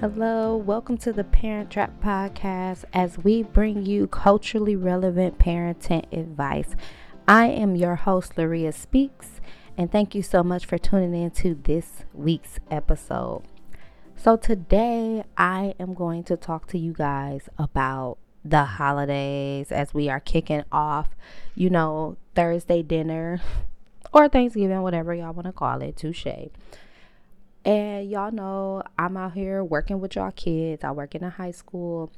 Hello, welcome to the Parent Trap Podcast as we bring you culturally relevant parenting advice. I am your host, Laria Speaks, and thank you so much for tuning in to this week's episode. So, today I am going to talk to you guys about the holidays as we are kicking off, you know, Thursday dinner or Thanksgiving, whatever y'all want to call it, touche. And y'all know I'm out here working with y'all kids. I work in a high school.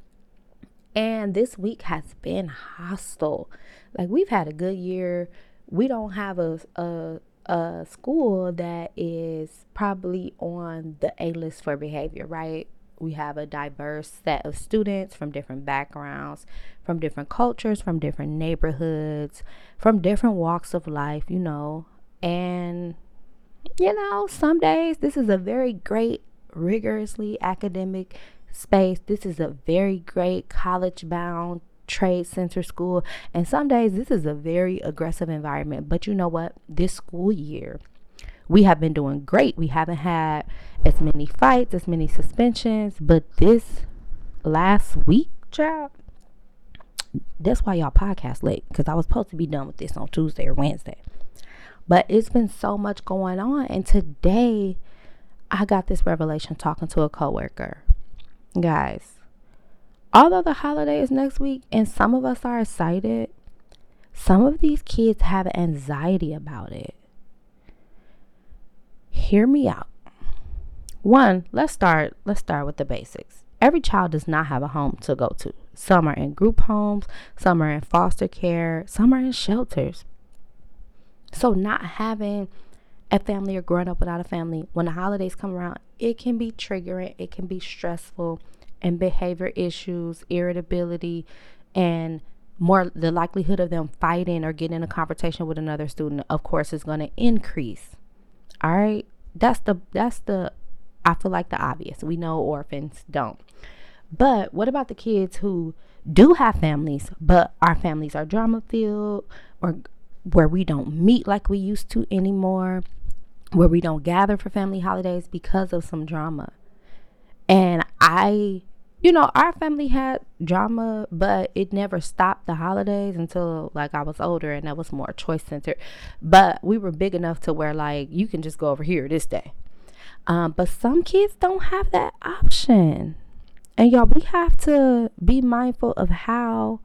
And this week has been hostile. Like we've had a good year. We don't have a a a school that is probably on the A list for behavior, right? We have a diverse set of students from different backgrounds, from different cultures, from different neighborhoods, from different walks of life, you know. And you know, some days this is a very great, rigorously academic space. This is a very great college bound trade center school. And some days this is a very aggressive environment. But you know what? This school year, we have been doing great. We haven't had as many fights, as many suspensions. But this last week, child, that's why y'all podcast late. Because I was supposed to be done with this on Tuesday or Wednesday. But it's been so much going on. And today, I got this revelation talking to a coworker. Guys, although the holiday is next week and some of us are excited, some of these kids have anxiety about it. Hear me out. One, let's start let's start with the basics. Every child does not have a home to go to. Some are in group homes, some are in foster care, some are in shelters. So, not having a family or growing up without a family, when the holidays come around, it can be triggering, it can be stressful, and behavior issues, irritability, and more the likelihood of them fighting or getting in a confrontation with another student, of course, is going to increase. All right, that's the that's the I feel like the obvious. We know orphans don't. But what about the kids who do have families, but our families are drama filled or where we don't meet like we used to anymore, where we don't gather for family holidays because of some drama. And I, you know, our family had drama, but it never stopped the holidays until like I was older and that was more choice centered. But we were big enough to where like you can just go over here this day. Um, but some kids don't have that option. And y'all, we have to be mindful of how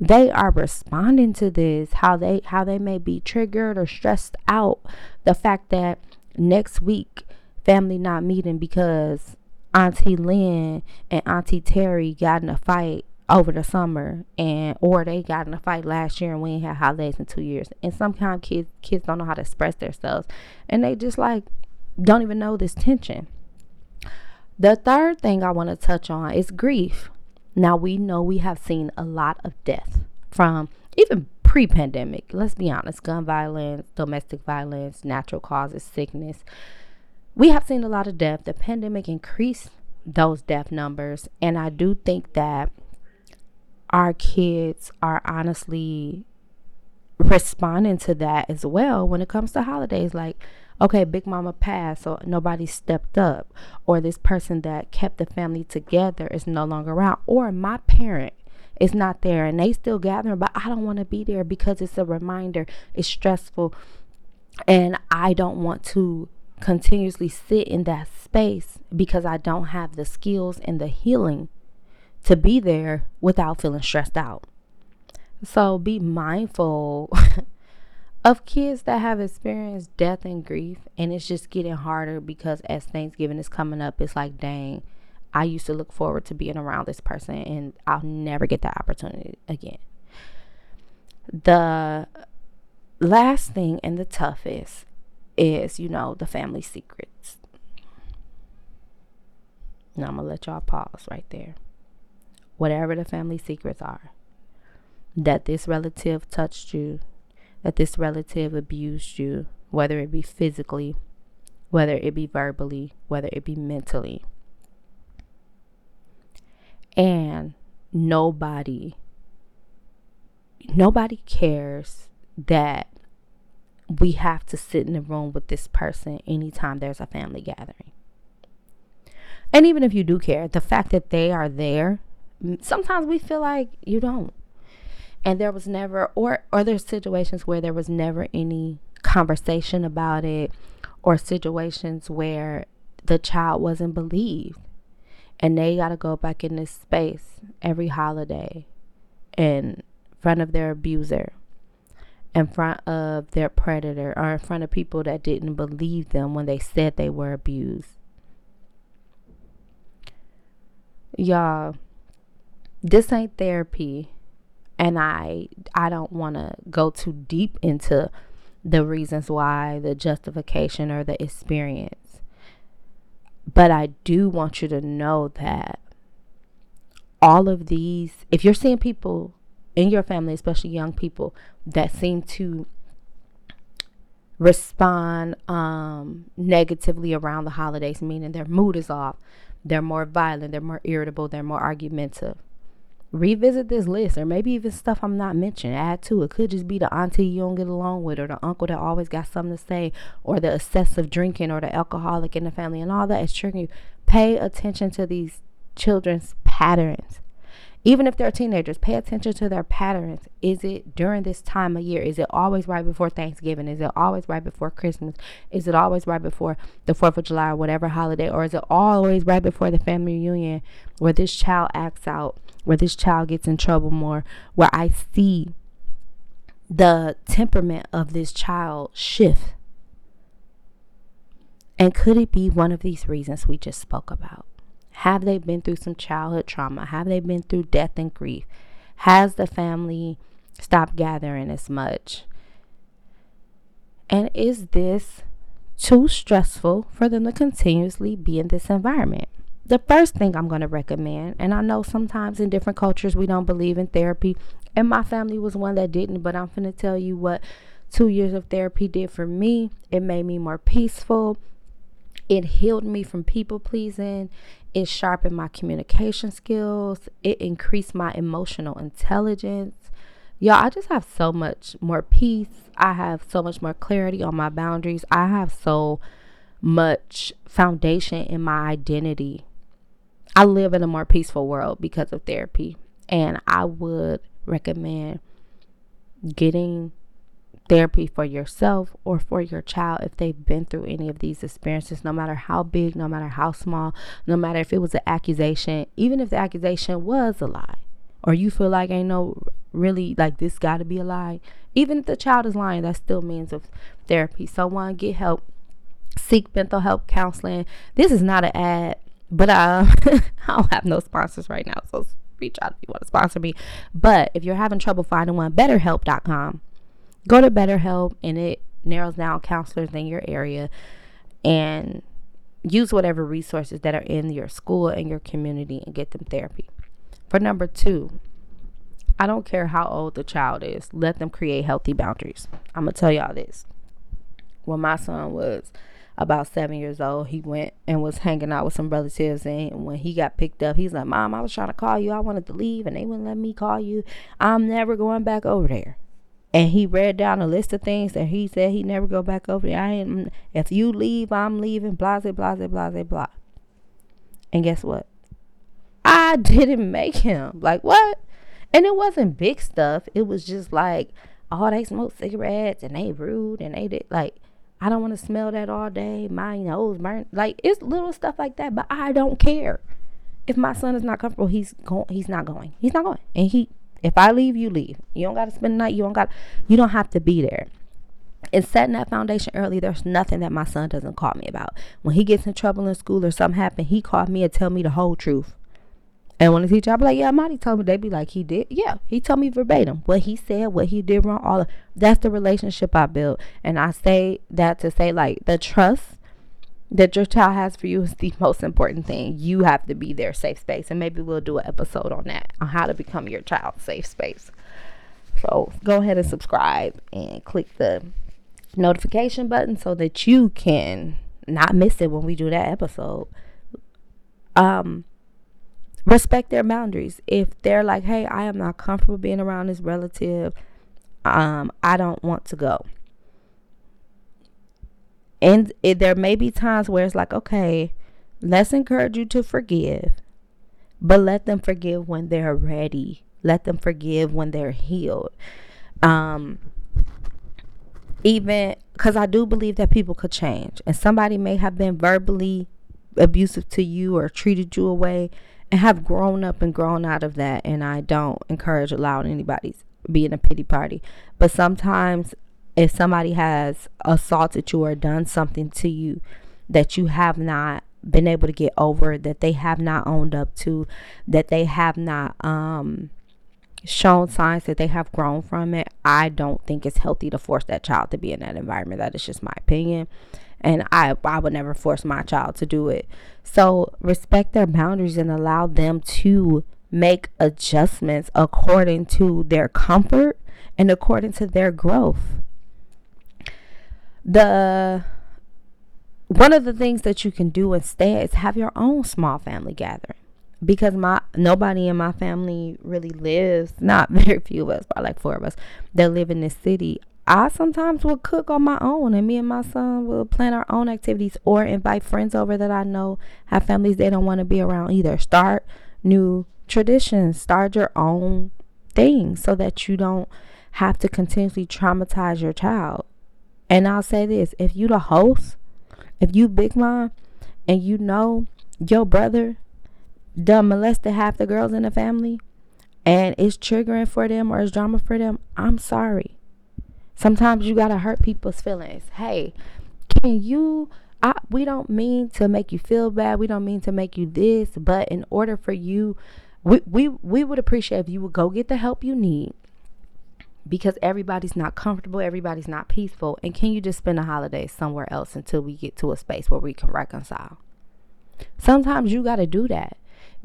they are responding to this how they how they may be triggered or stressed out the fact that next week family not meeting because auntie lynn and auntie terry got in a fight over the summer and or they got in a fight last year and we ain't had holidays in two years. And sometimes kids kids don't know how to express themselves. And they just like don't even know this tension. The third thing i want to touch on is grief now, we know we have seen a lot of death from even pre pandemic. Let's be honest gun violence, domestic violence, natural causes, sickness. We have seen a lot of death. The pandemic increased those death numbers. And I do think that our kids are honestly responding to that as well when it comes to holidays. Like, okay, Big Mama passed, so nobody stepped up, or this person that kept the family together is no longer around, or my parent is not there and they still gathering, but I don't want to be there because it's a reminder, it's stressful, and I don't want to continuously sit in that space because I don't have the skills and the healing to be there without feeling stressed out. So be mindful of kids that have experienced death and grief and it's just getting harder because as Thanksgiving is coming up it's like dang I used to look forward to being around this person and I'll never get that opportunity again. The last thing and the toughest is, you know, the family secrets. Now I'm gonna let y'all pause right there. Whatever the family secrets are, that this relative touched you, that this relative abused you, whether it be physically, whether it be verbally, whether it be mentally. And nobody, nobody cares that we have to sit in the room with this person anytime there's a family gathering. And even if you do care, the fact that they are there, sometimes we feel like you don't. And there was never or or there's situations where there was never any conversation about it or situations where the child wasn't believed. And they got to go back in this space every holiday in front of their abuser in front of their predator or in front of people that didn't believe them when they said they were abused. Y'all this ain't therapy and i i don't want to go too deep into the reasons why the justification or the experience but i do want you to know that all of these if you're seeing people in your family especially young people that seem to respond um, negatively around the holidays meaning their mood is off they're more violent, they're more irritable, they're more argumentative. Revisit this list, or maybe even stuff I'm not mentioning. Add to it. Could just be the auntie you don't get along with, or the uncle that always got something to say, or the excessive drinking, or the alcoholic in the family, and all that is triggering you. Pay attention to these children's patterns even if they're teenagers, pay attention to their patterns. Is it during this time of year? Is it always right before Thanksgiving? Is it always right before Christmas? Is it always right before the 4th of July or whatever holiday? Or is it always right before the family reunion where this child acts out, where this child gets in trouble more, where I see the temperament of this child shift? And could it be one of these reasons we just spoke about? Have they been through some childhood trauma? Have they been through death and grief? Has the family stopped gathering as much? And is this too stressful for them to continuously be in this environment? The first thing I'm going to recommend, and I know sometimes in different cultures we don't believe in therapy, and my family was one that didn't, but I'm going to tell you what two years of therapy did for me. It made me more peaceful. It healed me from people pleasing. It sharpened my communication skills. It increased my emotional intelligence. Y'all, I just have so much more peace. I have so much more clarity on my boundaries. I have so much foundation in my identity. I live in a more peaceful world because of therapy. And I would recommend getting therapy for yourself or for your child if they've been through any of these experiences, no matter how big, no matter how small, no matter if it was an accusation, even if the accusation was a lie, or you feel like ain't no really like this got to be a lie. Even if the child is lying, that still means of therapy. So, one, get help, seek mental health counseling. This is not an ad, but uh, I don't have no sponsors right now, so reach out if you want to sponsor me. But if you're having trouble finding one, BetterHelp.com go to BetterHelp and it narrows down counselors in your area and use whatever resources that are in your school and your community and get them therapy. For number two, I don't care how old the child is, let them create healthy boundaries. I'm to tell y'all this. When my son was about seven years old, he went and was hanging out with some relatives. And when he got picked up, he's like, Mom, I was trying to call you. I wanted to leave, and they wouldn't let me call you. I'm never going back over there and he read down a list of things that he said he'd never go back over there. I ain't, mm, if you leave, I'm leaving. Blah blah blah blah blah blah. And guess what? I didn't make him. Like what? And it wasn't big stuff. It was just like, oh, they smoke cigarettes and they rude and they did like. I don't want to smell that all day. My nose burnt. Like it's little stuff like that, but I don't care. If my son is not comfortable, he's going. He's not going. He's not going. And he if I leave, you leave. You don't got to spend the night. You don't got. You don't have to be there. And setting that foundation early, there's nothing that my son doesn't call me about. When he gets in trouble in school or something happen, he called me and tell me the whole truth. And when the teacher, I be like, "Yeah, Monty told me." They be like, "He did." Yeah, he told me verbatim what he said, what he did wrong. All of, that's the relationship I built, and I say that to say like the trust that your child has for you is the most important thing. You have to be their safe space. And maybe we'll do an episode on that, on how to become your child's safe space. So go ahead and subscribe and click the notification button so that you can not miss it when we do that episode. Um, respect their boundaries. If they're like, hey, I am not comfortable being around this relative, um, I don't want to go and it, there may be times where it's like okay let's encourage you to forgive, but let them forgive when they're ready. Let them forgive when they're healed. Um, even because I do believe that people could change, and somebody may have been verbally abusive to you or treated you away and have grown up and grown out of that. And I don't encourage allowing anybody's being a pity party. But sometimes, if somebody has assaulted you or done something to you that you have not been able to get over, that they have not owned up to, that they have not um, shown signs that they have grown from it, I don't think it's healthy to force that child to be in that environment. That is just my opinion and I I would never force my child to do it. So respect their boundaries and allow them to make adjustments according to their comfort and according to their growth. The one of the things that you can do instead is have your own small family gathering because my nobody in my family really lives not very few of us but like four of us that live in this city I sometimes will cook on my own, and me and my son will plan our own activities or invite friends over that I know have families they don't want to be around either. Start new traditions, start your own thing so that you don't have to continuously traumatize your child. And I'll say this if you the host, if you big mom, and you know your brother done molested half the girls in the family and it's triggering for them or it's drama for them, I'm sorry. Sometimes you got to hurt people's feelings. Hey, can you I, we don't mean to make you feel bad. We don't mean to make you this, but in order for you we we we would appreciate if you would go get the help you need because everybody's not comfortable, everybody's not peaceful, and can you just spend a holiday somewhere else until we get to a space where we can reconcile? Sometimes you got to do that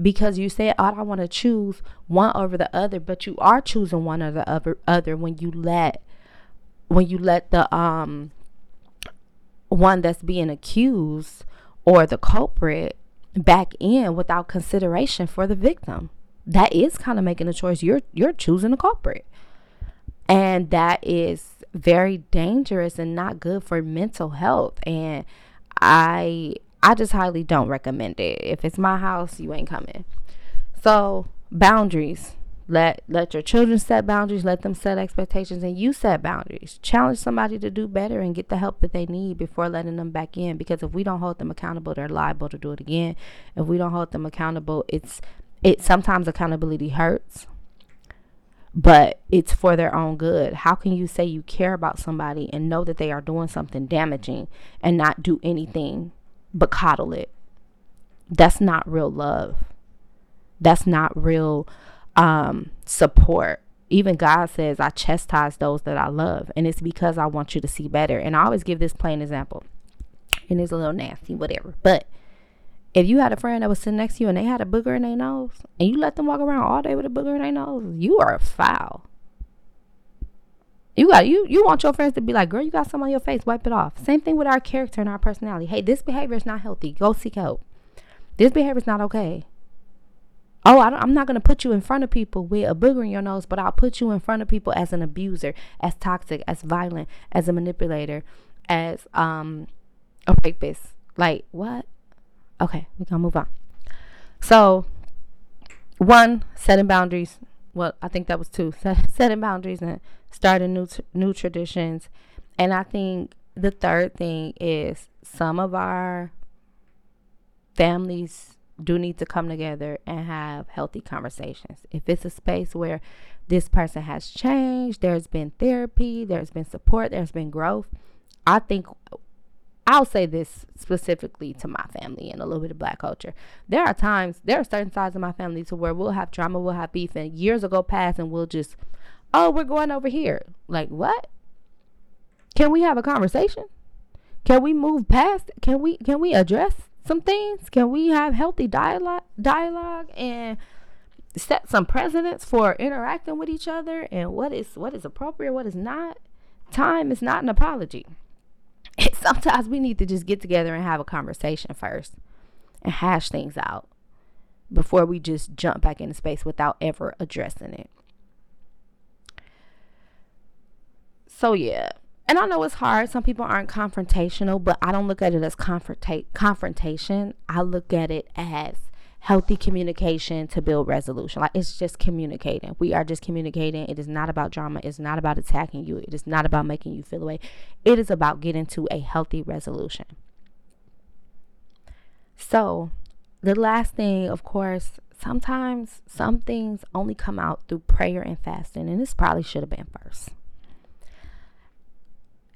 because you say, oh, I don't want to choose one over the other, but you are choosing one or the other, other when you let when you let the um one that's being accused or the culprit back in without consideration for the victim. That is kind of making a choice. You're you're choosing the culprit. And that is very dangerous and not good for mental health. And I I just highly don't recommend it. If it's my house, you ain't coming. So boundaries let let your children set boundaries, let them set expectations and you set boundaries. Challenge somebody to do better and get the help that they need before letting them back in because if we don't hold them accountable, they're liable to do it again. If we don't hold them accountable, it's it sometimes accountability hurts. But it's for their own good. How can you say you care about somebody and know that they are doing something damaging and not do anything but coddle it? That's not real love. That's not real um, support. Even God says, I chastise those that I love. And it's because I want you to see better. And I always give this plain example. And it's a little nasty, whatever. But if you had a friend that was sitting next to you and they had a booger in their nose, and you let them walk around all day with a booger in their nose, you are a foul. You got you you want your friends to be like, girl, you got some on your face, wipe it off. Same thing with our character and our personality. Hey, this behavior is not healthy. Go seek help. This behavior is not okay. Oh, I am not going to put you in front of people with a booger in your nose, but I'll put you in front of people as an abuser, as toxic, as violent, as a manipulator, as um a rapist. Like, what? Okay, we're going to move on. So, one, setting boundaries. Well, I think that was two. Set, setting boundaries and starting new new traditions. And I think the third thing is some of our families do need to come together and have healthy conversations. If it's a space where this person has changed, there's been therapy, there's been support, there's been growth, I think I'll say this specifically to my family and a little bit of black culture. There are times, there are certain sides of my family to where we'll have drama, we'll have beef, and years ago past, and we'll just, oh, we're going over here. Like, what? Can we have a conversation? Can we move past? Can we can we address some things? Can we have healthy dialogue dialogue and set some precedents for interacting with each other and what is what is appropriate, what is not? Time is not an apology. Sometimes we need to just get together and have a conversation first and hash things out before we just jump back into space without ever addressing it. So yeah, and I know it's hard. Some people aren't confrontational, but I don't look at it as confronta- confrontation. I look at it as healthy communication to build resolution. Like it's just communicating. We are just communicating. It is not about drama. It's not about attacking you. It is not about making you feel away. It is about getting to a healthy resolution. So, the last thing, of course, sometimes some things only come out through prayer and fasting, and this probably should have been first.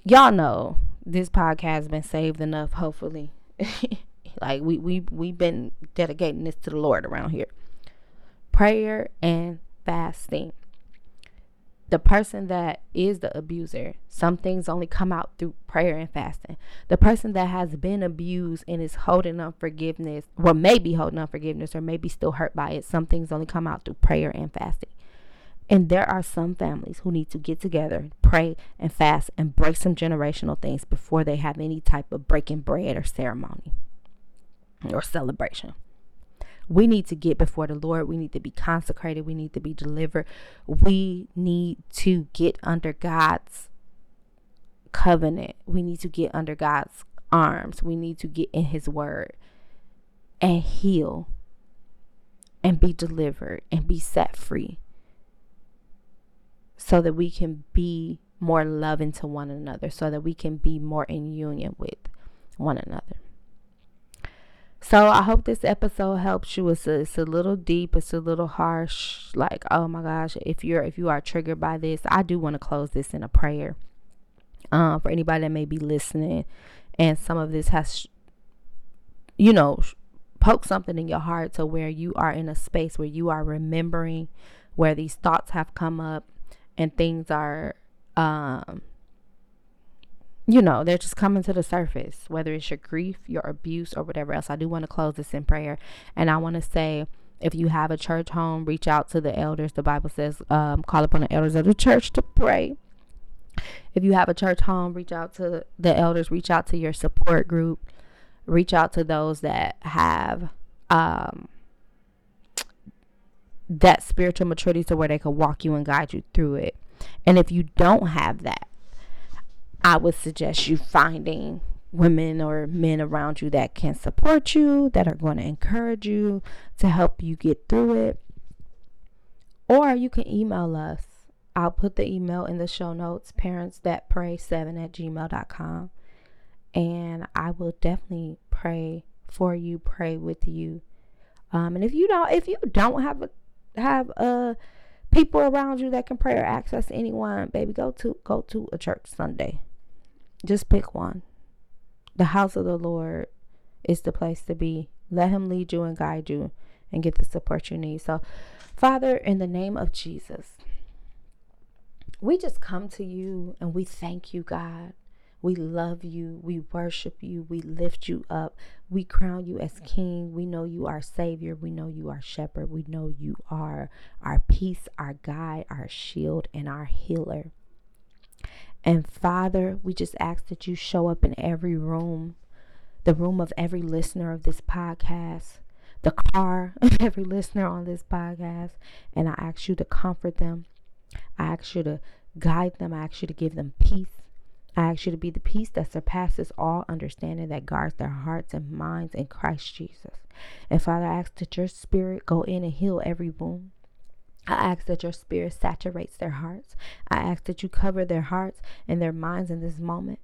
Y'all know this podcast has been saved enough, hopefully. like we we we've been dedicating this to the Lord around here. Prayer and fasting the person that is the abuser, some things only come out through prayer and fasting. The person that has been abused and is holding unforgiveness, or maybe holding unforgiveness, or maybe still hurt by it, some things only come out through prayer and fasting. And there are some families who need to get together, pray and fast, and break some generational things before they have any type of breaking bread or ceremony or celebration. We need to get before the Lord. We need to be consecrated. We need to be delivered. We need to get under God's covenant. We need to get under God's arms. We need to get in His word and heal and be delivered and be set free so that we can be more loving to one another, so that we can be more in union with one another. So I hope this episode helps you. It's a, it's a little deep. It's a little harsh. Like, oh my gosh, if you're if you are triggered by this, I do want to close this in a prayer. Um, for anybody that may be listening, and some of this has, you know, poke something in your heart to where you are in a space where you are remembering where these thoughts have come up, and things are, um, you know, they're just coming to the surface, whether it's your grief, your abuse, or whatever else. I do want to close this in prayer. And I want to say, if you have a church home, reach out to the elders. The Bible says, um, call upon the elders of the church to pray. If you have a church home, reach out to the elders, reach out to your support group, reach out to those that have um, that spiritual maturity to where they can walk you and guide you through it. And if you don't have that, I would suggest you finding women or men around you that can support you, that are going to encourage you to help you get through it. Or you can email us. I'll put the email in the show notes, parents that pray 7 at gmail.com. And I will definitely pray for you, pray with you. Um, and if you don't, if you don't have a, have a people around you that can pray or access anyone, baby, go to go to a church Sunday. Just pick one. The house of the Lord is the place to be. Let Him lead you and guide you and get the support you need. So, Father, in the name of Jesus, we just come to you and we thank you, God. We love you. We worship you. We lift you up. We crown you as King. We know you are Savior. We know you are Shepherd. We know you are our peace, our guide, our shield, and our healer. And Father, we just ask that you show up in every room, the room of every listener of this podcast, the car of every listener on this podcast. And I ask you to comfort them. I ask you to guide them. I ask you to give them peace. I ask you to be the peace that surpasses all understanding that guards their hearts and minds in Christ Jesus. And Father, I ask that your spirit go in and heal every wound. I ask that your spirit saturates their hearts. I ask that you cover their hearts and their minds in this moment.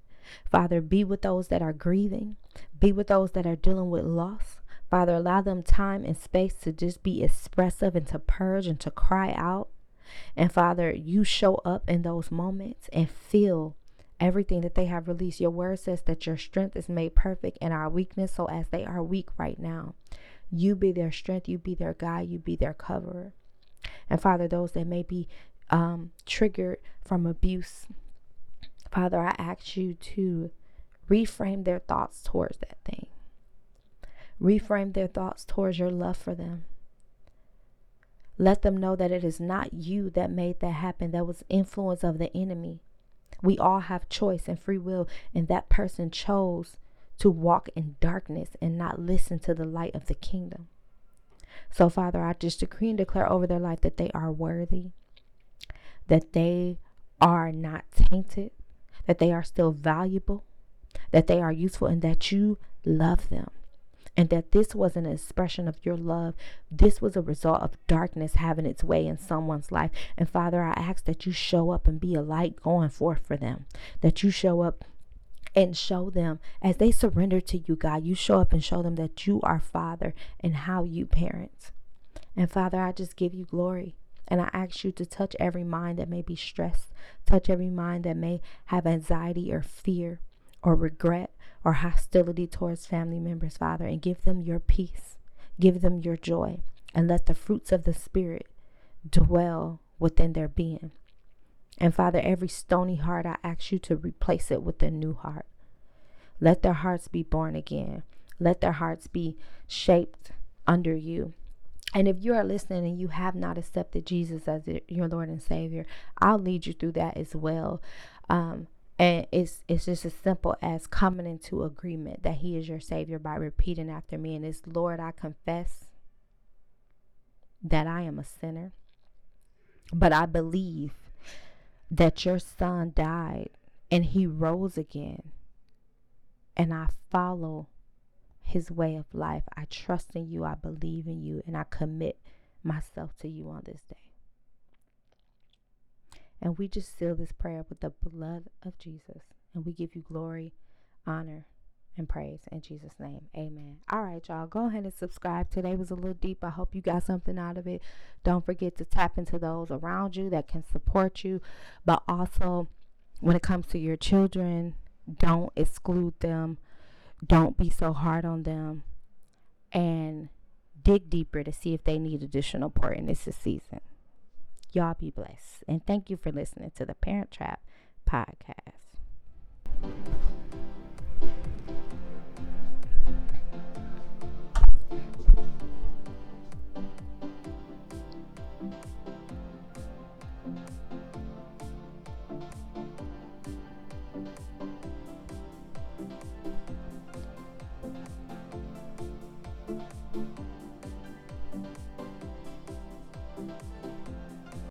Father, be with those that are grieving, be with those that are dealing with loss. Father, allow them time and space to just be expressive and to purge and to cry out. And Father, you show up in those moments and feel everything that they have released. Your word says that your strength is made perfect in our weakness. So as they are weak right now, you be their strength, you be their guide, you be their coverer. And Father, those that may be um, triggered from abuse, Father, I ask you to reframe their thoughts towards that thing. Reframe their thoughts towards your love for them. Let them know that it is not you that made that happen. That was influence of the enemy. We all have choice and free will, and that person chose to walk in darkness and not listen to the light of the kingdom. So, Father, I just decree and declare over their life that they are worthy, that they are not tainted, that they are still valuable, that they are useful, and that you love them. And that this was an expression of your love. This was a result of darkness having its way in someone's life. And Father, I ask that you show up and be a light going forth for them. That you show up and show them as they surrender to you, God. You show up and show them that you are Father and how you parent. And Father, I just give you glory. And I ask you to touch every mind that may be stressed, touch every mind that may have anxiety or fear or regret or hostility towards family members, Father, and give them your peace, give them your joy, and let the fruits of the Spirit dwell within their being. And Father, every stony heart, I ask you to replace it with a new heart. Let their hearts be born again. Let their hearts be shaped under you. And if you are listening and you have not accepted Jesus as your Lord and Savior, I'll lead you through that as well. Um, and it's it's just as simple as coming into agreement that He is your Savior by repeating after me. And it's Lord, I confess that I am a sinner, but I believe that your Son died and He rose again, and I follow his way of life. I trust in you. I believe in you. And I commit myself to you on this day. And we just seal this prayer with the blood of Jesus. And we give you glory, honor, and praise in Jesus' name. Amen. All right, y'all. Go ahead and subscribe. Today was a little deep. I hope you got something out of it. Don't forget to tap into those around you that can support you. But also, when it comes to your children, don't exclude them don't be so hard on them and dig deeper to see if they need additional support in this season. Y'all be blessed. And thank you for listening to the Parent Trap podcast.